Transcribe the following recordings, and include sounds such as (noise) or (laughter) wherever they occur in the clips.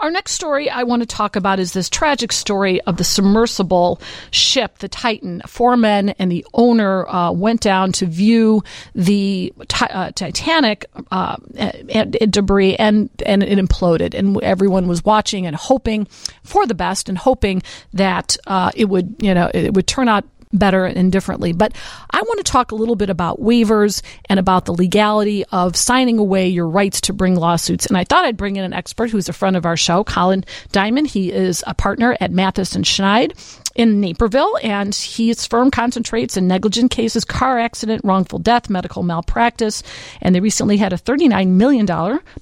Our next story I want to talk about is this tragic story of the submersible ship, the Titan. Four men and the owner uh, went down to view the uh, Titanic uh, and, and debris, and and it imploded, and everyone was watching and hoping for the best, and hoping that uh, it would, you know, it would turn out better and differently. But I want to talk a little bit about waivers and about the legality of signing away your rights to bring lawsuits. And I thought I'd bring in an expert who's a friend of our show, Colin Diamond. He is a partner at Mathis and Schneid in Naperville, and his firm concentrates in negligent cases, car accident, wrongful death, medical malpractice, and they recently had a $39 million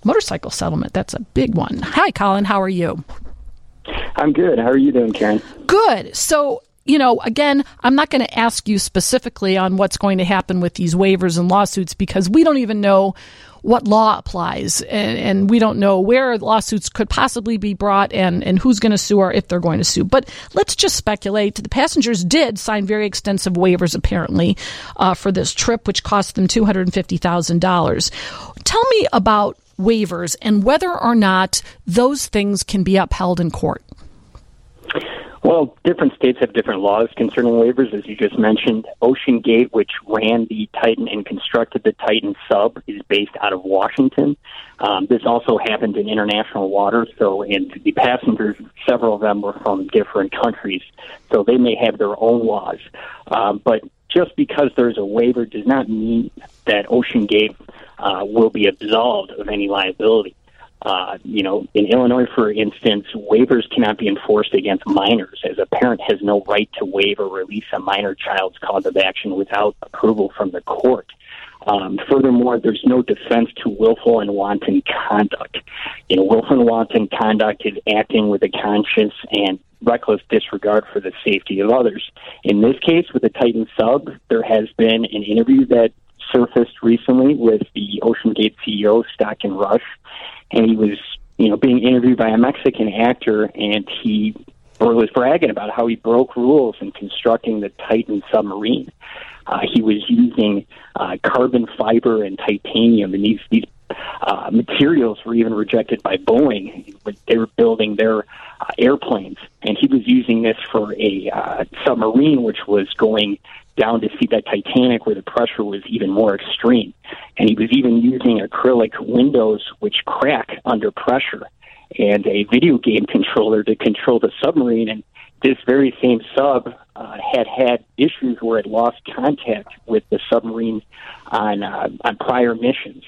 motorcycle settlement. That's a big one. Hi, Colin. How are you? I'm good. How are you doing, Karen? Good. So you know, again, I'm not going to ask you specifically on what's going to happen with these waivers and lawsuits because we don't even know what law applies and, and we don't know where lawsuits could possibly be brought and, and who's going to sue or if they're going to sue. But let's just speculate. The passengers did sign very extensive waivers, apparently, uh, for this trip, which cost them $250,000. Tell me about waivers and whether or not those things can be upheld in court. Well, different states have different laws concerning waivers, as you just mentioned. OceanGate, which ran the Titan and constructed the Titan sub, is based out of Washington. Um, this also happened in international waters, so and the passengers, several of them were from different countries, so they may have their own laws. Um, but just because there's a waiver does not mean that OceanGate uh, will be absolved of any liability. Uh, you know, in Illinois, for instance, waivers cannot be enforced against minors, as a parent has no right to waive or release a minor child's cause of action without approval from the court. Um, furthermore, there's no defense to willful and wanton conduct. You know, willful and wanton conduct is acting with a conscious and reckless disregard for the safety of others. In this case, with the Titan sub, there has been an interview that surfaced recently with the OceanGate CEO, and Rush, and he was, you know, being interviewed by a Mexican actor, and he was bragging about how he broke rules in constructing the Titan submarine. Uh, he was using uh, carbon fiber and titanium, and these these uh, materials were even rejected by Boeing when they were building their uh, airplanes. And he was using this for a uh, submarine, which was going down to see that Titanic where the pressure was even more extreme. And he was even using acrylic windows which crack under pressure and a video game controller to control the submarine. And this very same sub uh, had had issues where it lost contact with the submarine on uh, on prior missions.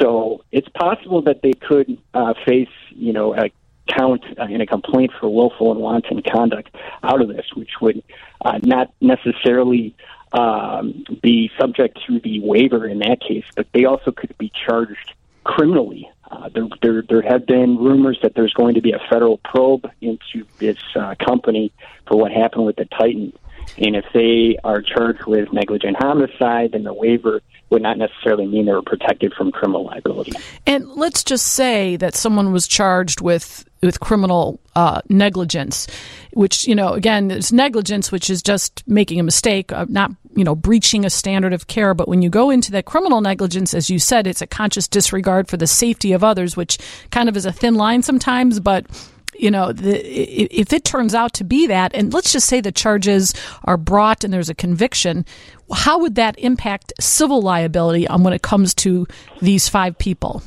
So it's possible that they could uh, face, you know, a count uh, in a complaint for willful and wanton conduct out of this, which would uh, not necessarily um, be subject to the waiver in that case, but they also could be charged criminally. Uh, there, there, there have been rumors that there's going to be a federal probe into this uh, company for what happened with the Titan. And if they are charged with negligent homicide, then the waiver would not necessarily mean they were protected from criminal liability. And let's just say that someone was charged with with criminal uh, negligence, which you know again is negligence, which is just making a mistake, uh, not you know breaching a standard of care. But when you go into that criminal negligence, as you said, it's a conscious disregard for the safety of others, which kind of is a thin line sometimes, but you know, the, if it turns out to be that, and let's just say the charges are brought and there's a conviction, how would that impact civil liability on when it comes to these five people?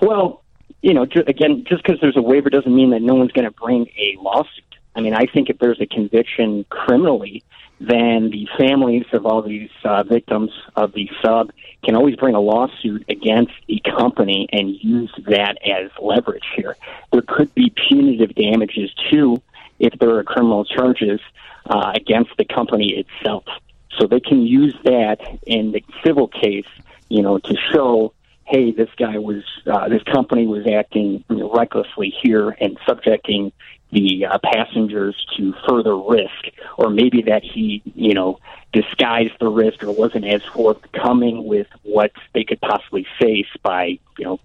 Well, you know, again, just because there's a waiver doesn't mean that no one's going to bring a lawsuit. I mean, I think if there's a conviction criminally, then the families of all these uh, victims of the sub can always bring a lawsuit against the company and use that as leverage here. There could be punitive damages too if there are criminal charges uh, against the company itself. So they can use that in the civil case, you know, to show, hey, this guy was, uh, this company was acting you know, recklessly here and subjecting the uh, passengers to further risk, or maybe that he, you know, disguised the risk or wasn't as forthcoming with what they could possibly face by, you know,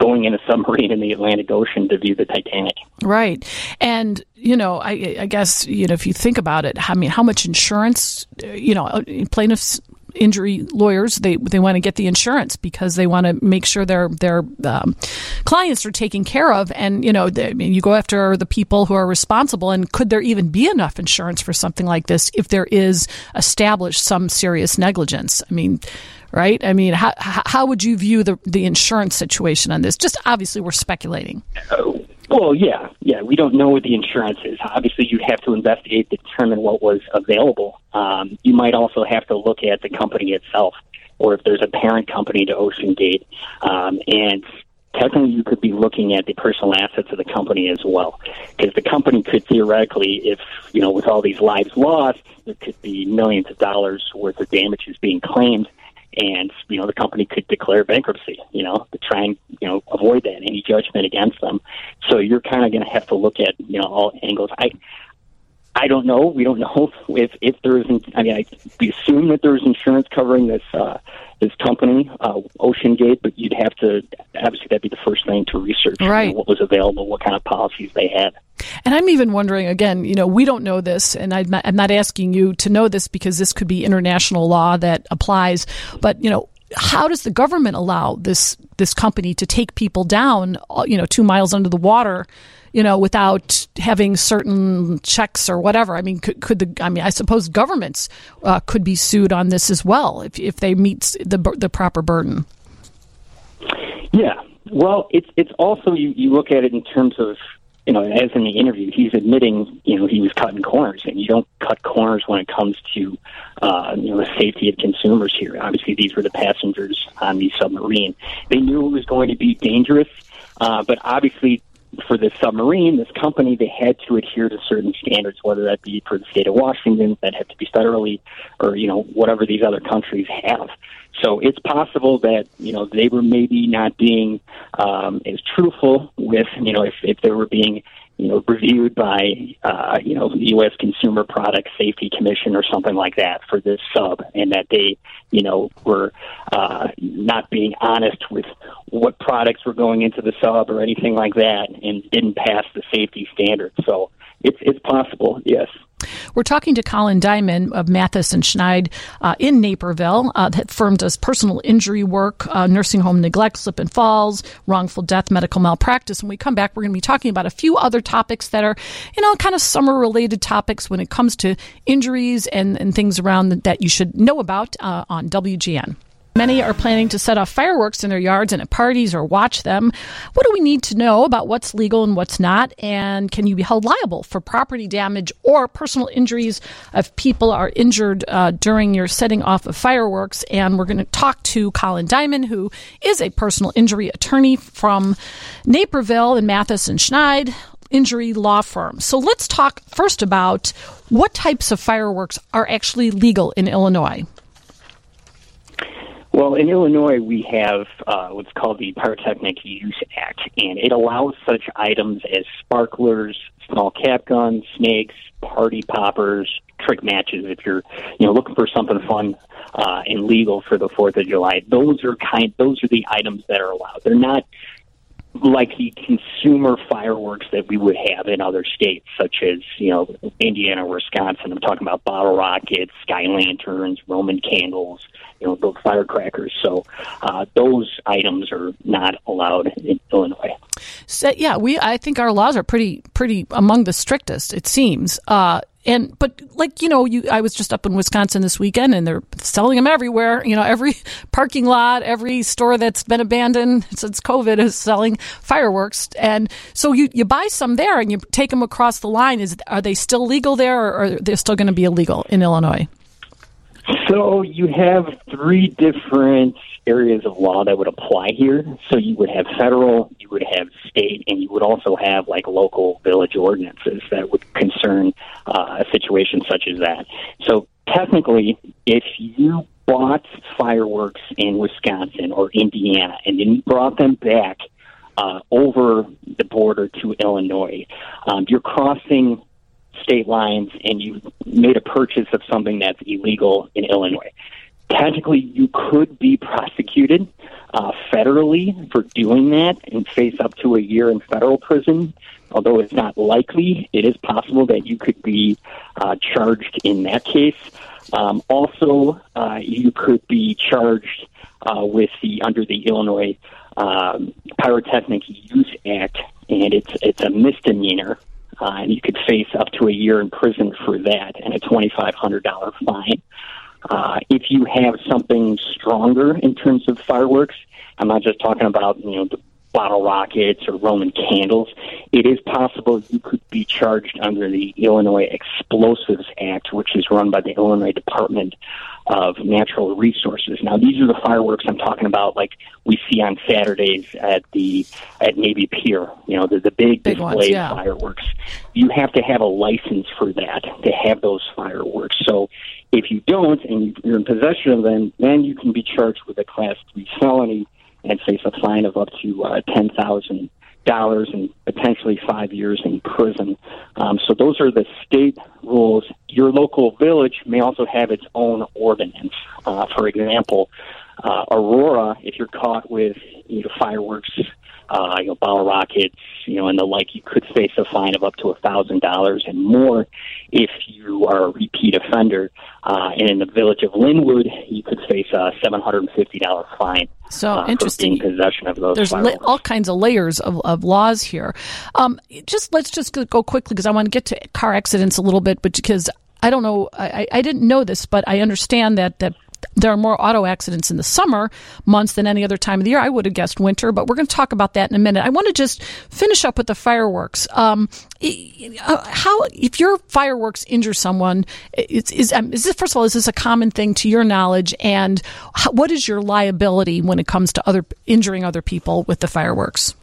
going in a submarine in the Atlantic Ocean to view the Titanic. Right. And, you know, I, I guess, you know, if you think about it, I mean, how much insurance, you know, plaintiffs injury lawyers they they want to get the insurance because they want to make sure their their um, clients are taken care of, and you know they, I mean, you go after the people who are responsible. And could there even be enough insurance for something like this if there is established some serious negligence? I mean right? I mean, how, how would you view the, the insurance situation on this? Just obviously, we're speculating. Well, yeah, yeah. We don't know what the insurance is. Obviously, you'd have to investigate to determine what was available. Um, you might also have to look at the company itself, or if there's a parent company to OceanGate, um, and technically you could be looking at the personal assets of the company as well because the company could theoretically if you know with all these lives lost there could be millions of dollars worth of damages being claimed and you know the company could declare bankruptcy you know to try and you know avoid that any judgment against them so you're kind of going to have to look at you know all angles i I don't know. We don't (laughs) know if if there isn't. I mean, I, we assume that there's insurance covering this uh, this company, uh, OceanGate, but you'd have to obviously that'd be the first thing to research. Right. What was available, what kind of policies they had. And I'm even wondering again. You know, we don't know this, and I'm not, I'm not asking you to know this because this could be international law that applies. But you know, how does the government allow this this company to take people down, uh, you know, two miles under the water? You know, without having certain checks or whatever. I mean, could, could the? I mean, I suppose governments uh, could be sued on this as well if if they meet the the proper burden. Yeah, well, it's it's also you you look at it in terms of you know, as in the interview, he's admitting, you know, he was cutting corners, and you don't cut corners when it comes to, uh, you know, the safety of consumers here. Obviously, these were the passengers on the submarine. They knew it was going to be dangerous, uh, but obviously, for this submarine, this company, they had to adhere to certain standards, whether that be for the state of Washington, that had to be federally, or you know whatever these other countries have. So it's possible that you know they were maybe not being um, as truthful with you know if if they were being you know, reviewed by, uh, you know, the U.S. Consumer Product Safety Commission or something like that for this sub, and that they, you know, were uh, not being honest with what products were going into the sub or anything like that, and didn't pass the safety standards. So it's it's possible, yes. We're talking to Colin Diamond of Mathis and Schneid uh, in Naperville. Uh, that firm does personal injury work, uh, nursing home neglect, slip and falls, wrongful death, medical malpractice. When we come back, we're going to be talking about a few other topics that are, you know, kind of summer related topics when it comes to injuries and, and things around that you should know about uh, on WGN. Many are planning to set off fireworks in their yards and at parties or watch them. What do we need to know about what's legal and what's not? And can you be held liable for property damage or personal injuries if people are injured uh, during your setting off of fireworks? And we're going to talk to Colin Diamond, who is a personal injury attorney from Naperville and Mathis and Schneid injury law firm. So let's talk first about what types of fireworks are actually legal in Illinois. Well, in Illinois, we have uh, what's called the Pyrotechnic Use Act, and it allows such items as sparklers, small cap guns, snakes, party poppers, trick matches. If you're, you know, looking for something fun uh, and legal for the Fourth of July, those are kind. Those are the items that are allowed. They're not like the consumer fireworks that we would have in other states, such as you know Indiana, Wisconsin. I'm talking about bottle rockets, sky lanterns, Roman candles, you know, those firecrackers. So uh, those items are not allowed in Illinois. So, yeah, we I think our laws are pretty pretty among the strictest. It seems. Uh, and but like you know you i was just up in wisconsin this weekend and they're selling them everywhere. You know every (laughs) parking lot every store that's been abandoned since covid is selling fireworks. And so you you buy some there and you take them across the line. Is are they still legal there or are they still going to be illegal in illinois? So you have three different areas of law that would apply here. So you would have federal, you would have state, and you would also have like local village ordinances that would concern uh, a situation such as that. So technically, if you bought fireworks in Wisconsin or Indiana and then you brought them back uh, over the border to Illinois, um, you're crossing state lines and you made a purchase of something that's illegal in Illinois. Technically, you could be prosecuted uh, federally for doing that and face up to a year in federal prison. Although it's not likely, it is possible that you could be uh, charged in that case. Um, also, uh, you could be charged uh, with the under the Illinois um, Pyrotechnic Use Act, and it's it's a misdemeanor, uh, and you could face up to a year in prison for that and a twenty five hundred dollar fine. Uh, if you have something stronger in terms of fireworks, I'm not just talking about you know the bottle rockets or Roman candles. It is possible you could be charged under the Illinois Explosives Act, which is run by the Illinois Department of Natural Resources. Now, these are the fireworks I'm talking about, like we see on Saturdays at the at Navy Pier. You know, the the big, big display ones, yeah. fireworks. You have to have a license for that to have those fireworks. So, if you don't and you're in possession of them, then you can be charged with a Class Three felony and face a fine of up to uh, ten thousand dollars and potentially five years in prison. Um, so those are the state rules. Your local village may also have its own ordinance. Uh, for example, uh, Aurora, if you're caught with you know, fireworks, uh, you know, bottle rockets, you know, and the like, you could face a fine of up to a thousand dollars and more if you are a repeat offender. Uh, and in the village of Lynwood, you could face a seven hundred and fifty dollar fine. So uh, interesting. For being possession of those. There's fireworks. all kinds of layers of, of laws here. Um, just let's just go, go quickly because I want to get to car accidents a little bit, but because I don't know, I, I didn't know this, but I understand that that there are more auto accidents in the summer months than any other time of the year. I would have guessed winter, but we're going to talk about that in a minute. I want to just finish up with the fireworks. Um, how, if your fireworks injure someone, is, is, um, is this, first of all, is this a common thing to your knowledge? And how, what is your liability when it comes to other injuring other people with the fireworks?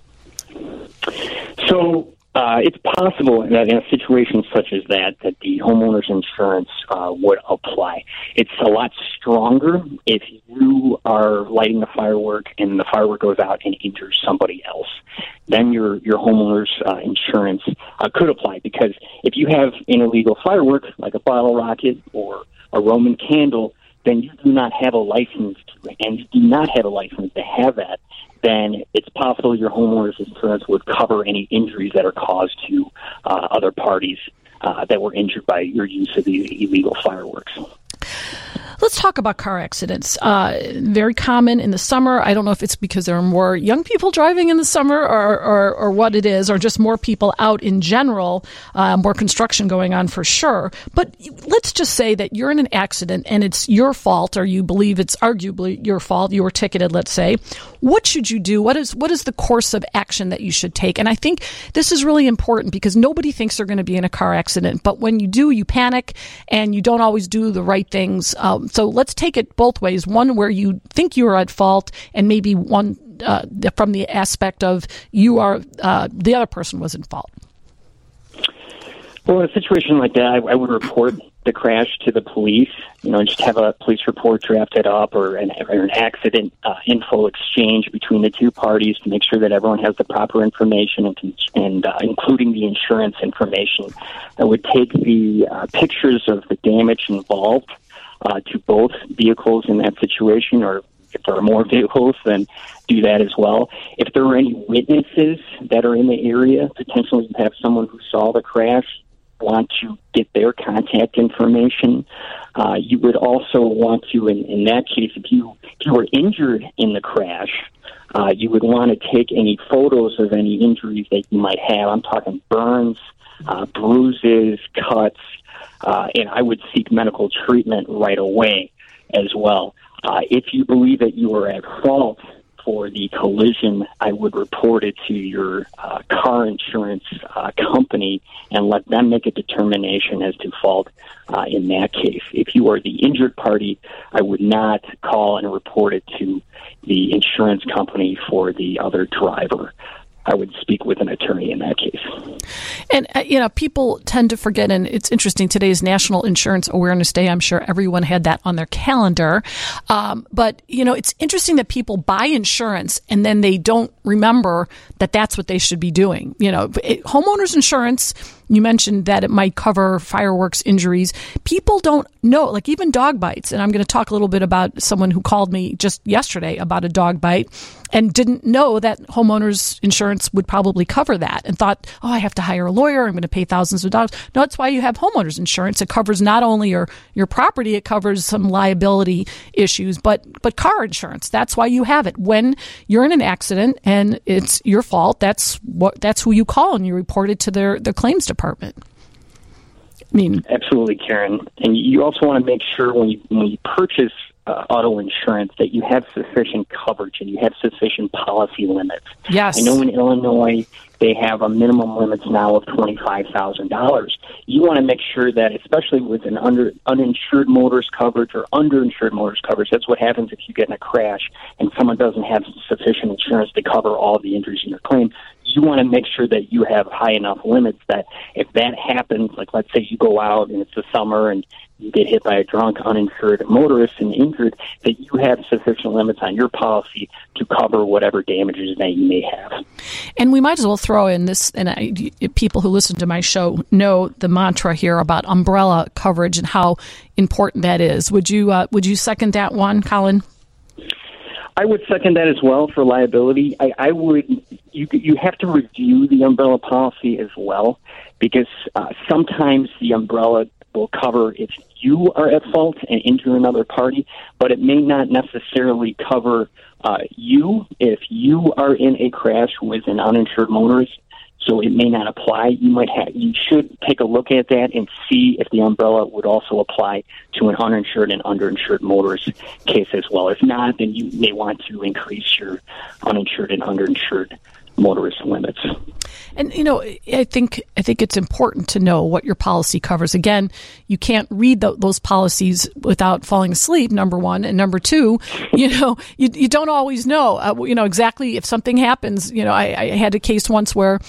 So uh, it's possible that in a situation such as that, that the homeowner's insurance uh, would apply. It's a lot stronger if you are lighting a firework and the firework goes out and injures somebody else. Then your your homeowner's uh, insurance uh, could apply because if you have an illegal firework like a bottle rocket or a Roman candle, then you do not have a license to, and you do not have a license to have that then it's possible your homeowner's insurance would cover any injuries that are caused to uh, other parties uh, that were injured by your use of these illegal fireworks. Let's talk about car accidents. Uh, very common in the summer. I don't know if it's because there are more young people driving in the summer or, or, or what it is, or just more people out in general, uh, more construction going on for sure. But let's just say that you're in an accident and it's your fault, or you believe it's arguably your fault. You were ticketed, let's say. What should you do? What is what is the course of action that you should take? And I think this is really important because nobody thinks they're going to be in a car accident, but when you do, you panic and you don't always do the right things. Um, so let's take it both ways. One where you think you are at fault, and maybe one uh, from the aspect of you are uh, the other person was in fault. Well, in a situation like that, I, I would report the crash to the police. You know, and just have a police report drafted up or an, or an accident uh, info exchange between the two parties to make sure that everyone has the proper information and, and uh, including the insurance information. I would take the uh, pictures of the damage involved uh, to both vehicles in that situation, or if there are more (laughs) vehicles, then do that as well. If there are any witnesses that are in the area, potentially have someone who saw the crash, want to get their contact information. Uh, you would also want to, in, in that case, if you if you were injured in the crash, uh, you would want to take any photos of any injuries that you might have. I'm talking burns, uh, bruises, cuts, uh, and I would seek medical treatment right away as well. Uh, if you believe that you were at fault for the collision, I would report it to your uh, car insurance uh, company and let them make a determination as to fault uh, in that case. If you are the injured party, I would not call and report it to the insurance company for the other driver. I would speak with an attorney in that case. And, uh, you know, people tend to forget, and it's interesting, today is National Insurance Awareness Day. I'm sure everyone had that on their calendar. Um, but, you know, it's interesting that people buy insurance and then they don't remember that that's what they should be doing. You know, it, homeowners insurance you mentioned that it might cover fireworks injuries. People don't know, like even dog bites. And I'm going to talk a little bit about someone who called me just yesterday about a dog bite and didn't know that homeowners insurance would probably cover that and thought, oh, I have to hire a lawyer. I'm going to pay thousands of dollars. No, that's why you have homeowners insurance. It covers not only your, your property, it covers some liability issues, but, but car insurance. That's why you have it. When you're in an accident and it's your fault, that's what, that's who you call and you report it to their, their claims department. I mean, absolutely, Karen. And you also want to make sure when you when you purchase uh, auto insurance that you have sufficient coverage and you have sufficient policy limits. Yes. I know in Illinois they have a minimum limits now of twenty five thousand dollars. You want to make sure that, especially with an under uninsured motorist coverage or underinsured motorist coverage, that's what happens if you get in a crash and someone doesn't have sufficient insurance to cover all the injuries in your claim. You want to make sure that you have high enough limits that if that happens, like let's say you go out and it's the summer and you get hit by a drunk uninsured motorist and injured, that you have sufficient limits on your policy to cover whatever damages that you may have. And we might as well throw in this, and I, people who listen to my show know the mantra here about umbrella coverage and how important that is. Would you uh, would you second that one, Colin? I would second that as well for liability. I, I would you you have to review the umbrella policy as well because uh, sometimes the umbrella will cover if you are at fault and injure another party, but it may not necessarily cover uh, you if you are in a crash with an uninsured motorist. So it may not apply. You might have. You should take a look at that and see if the umbrella would also apply to an uninsured and underinsured motorist case as well. If not, then you may want to increase your uninsured and underinsured motorist limits. And you know, I think I think it's important to know what your policy covers. Again, you can't read the, those policies without falling asleep. Number one, and number two, (laughs) you know, you, you don't always know. Uh, you know exactly if something happens. You know, I, I had a case once where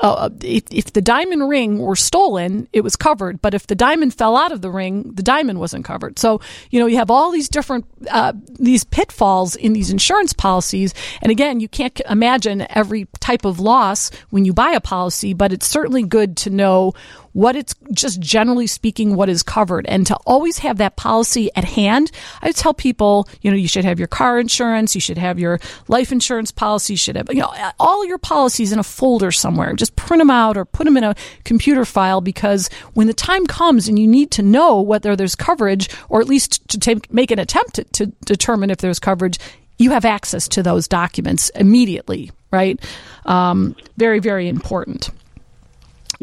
uh, if, if, the diamond ring were stolen, it was covered. But if the diamond fell out of the ring, the diamond wasn't covered. So you know you have all these different uh, these pitfalls in these insurance policies. And again, you can't imagine every type of loss when you buy a policy, but it's certainly good to know what it's just generally speaking what is covered and to always have that policy at hand. I tell people, you know, you should have your car insurance, you should have your life insurance policy, you should have, you know, all your policies in a folder somewhere. Just print them out or put them in a computer file because when the time comes and you need to know whether there's coverage or at least to take, make an attempt to, to determine if there's coverage, you have access to those documents immediately, right? Um, very, very important.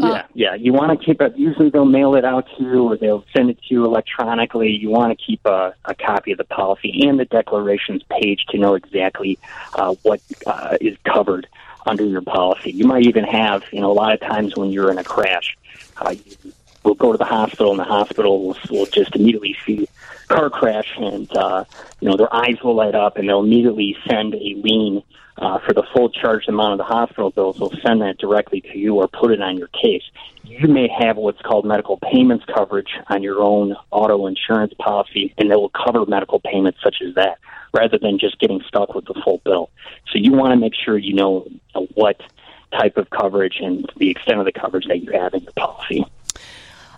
Yeah, uh, yeah. You want to keep it. Usually they'll mail it out to you or they'll send it to you electronically. You want to keep a, a copy of the policy and the declarations page to know exactly uh, what uh, is covered under your policy. You might even have, you know, a lot of times when you're in a crash, uh, you will go to the hospital and the hospital will, will just immediately see car crash and, uh, you know, their eyes will light up and they'll immediately send a lien uh, for the full charged amount of the hospital bills, they'll send that directly to you or put it on your case. You may have what's called medical payments coverage on your own auto insurance policy, and they will cover medical payments such as that, rather than just getting stuck with the full bill. So you want to make sure you know what type of coverage and the extent of the coverage that you have in your policy.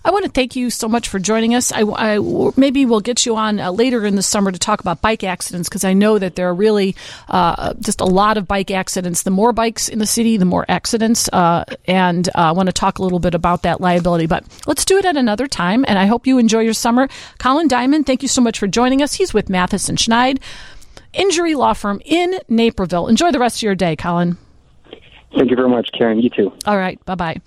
I want to thank you so much for joining us. I, I maybe we'll get you on uh, later in the summer to talk about bike accidents because I know that there are really uh, just a lot of bike accidents. The more bikes in the city, the more accidents, uh, and uh, I want to talk a little bit about that liability. But let's do it at another time. And I hope you enjoy your summer. Colin Diamond, thank you so much for joining us. He's with Mathis and Schneid, injury law firm in Naperville. Enjoy the rest of your day, Colin. Thank you very much, Karen. You too. All right. Bye bye.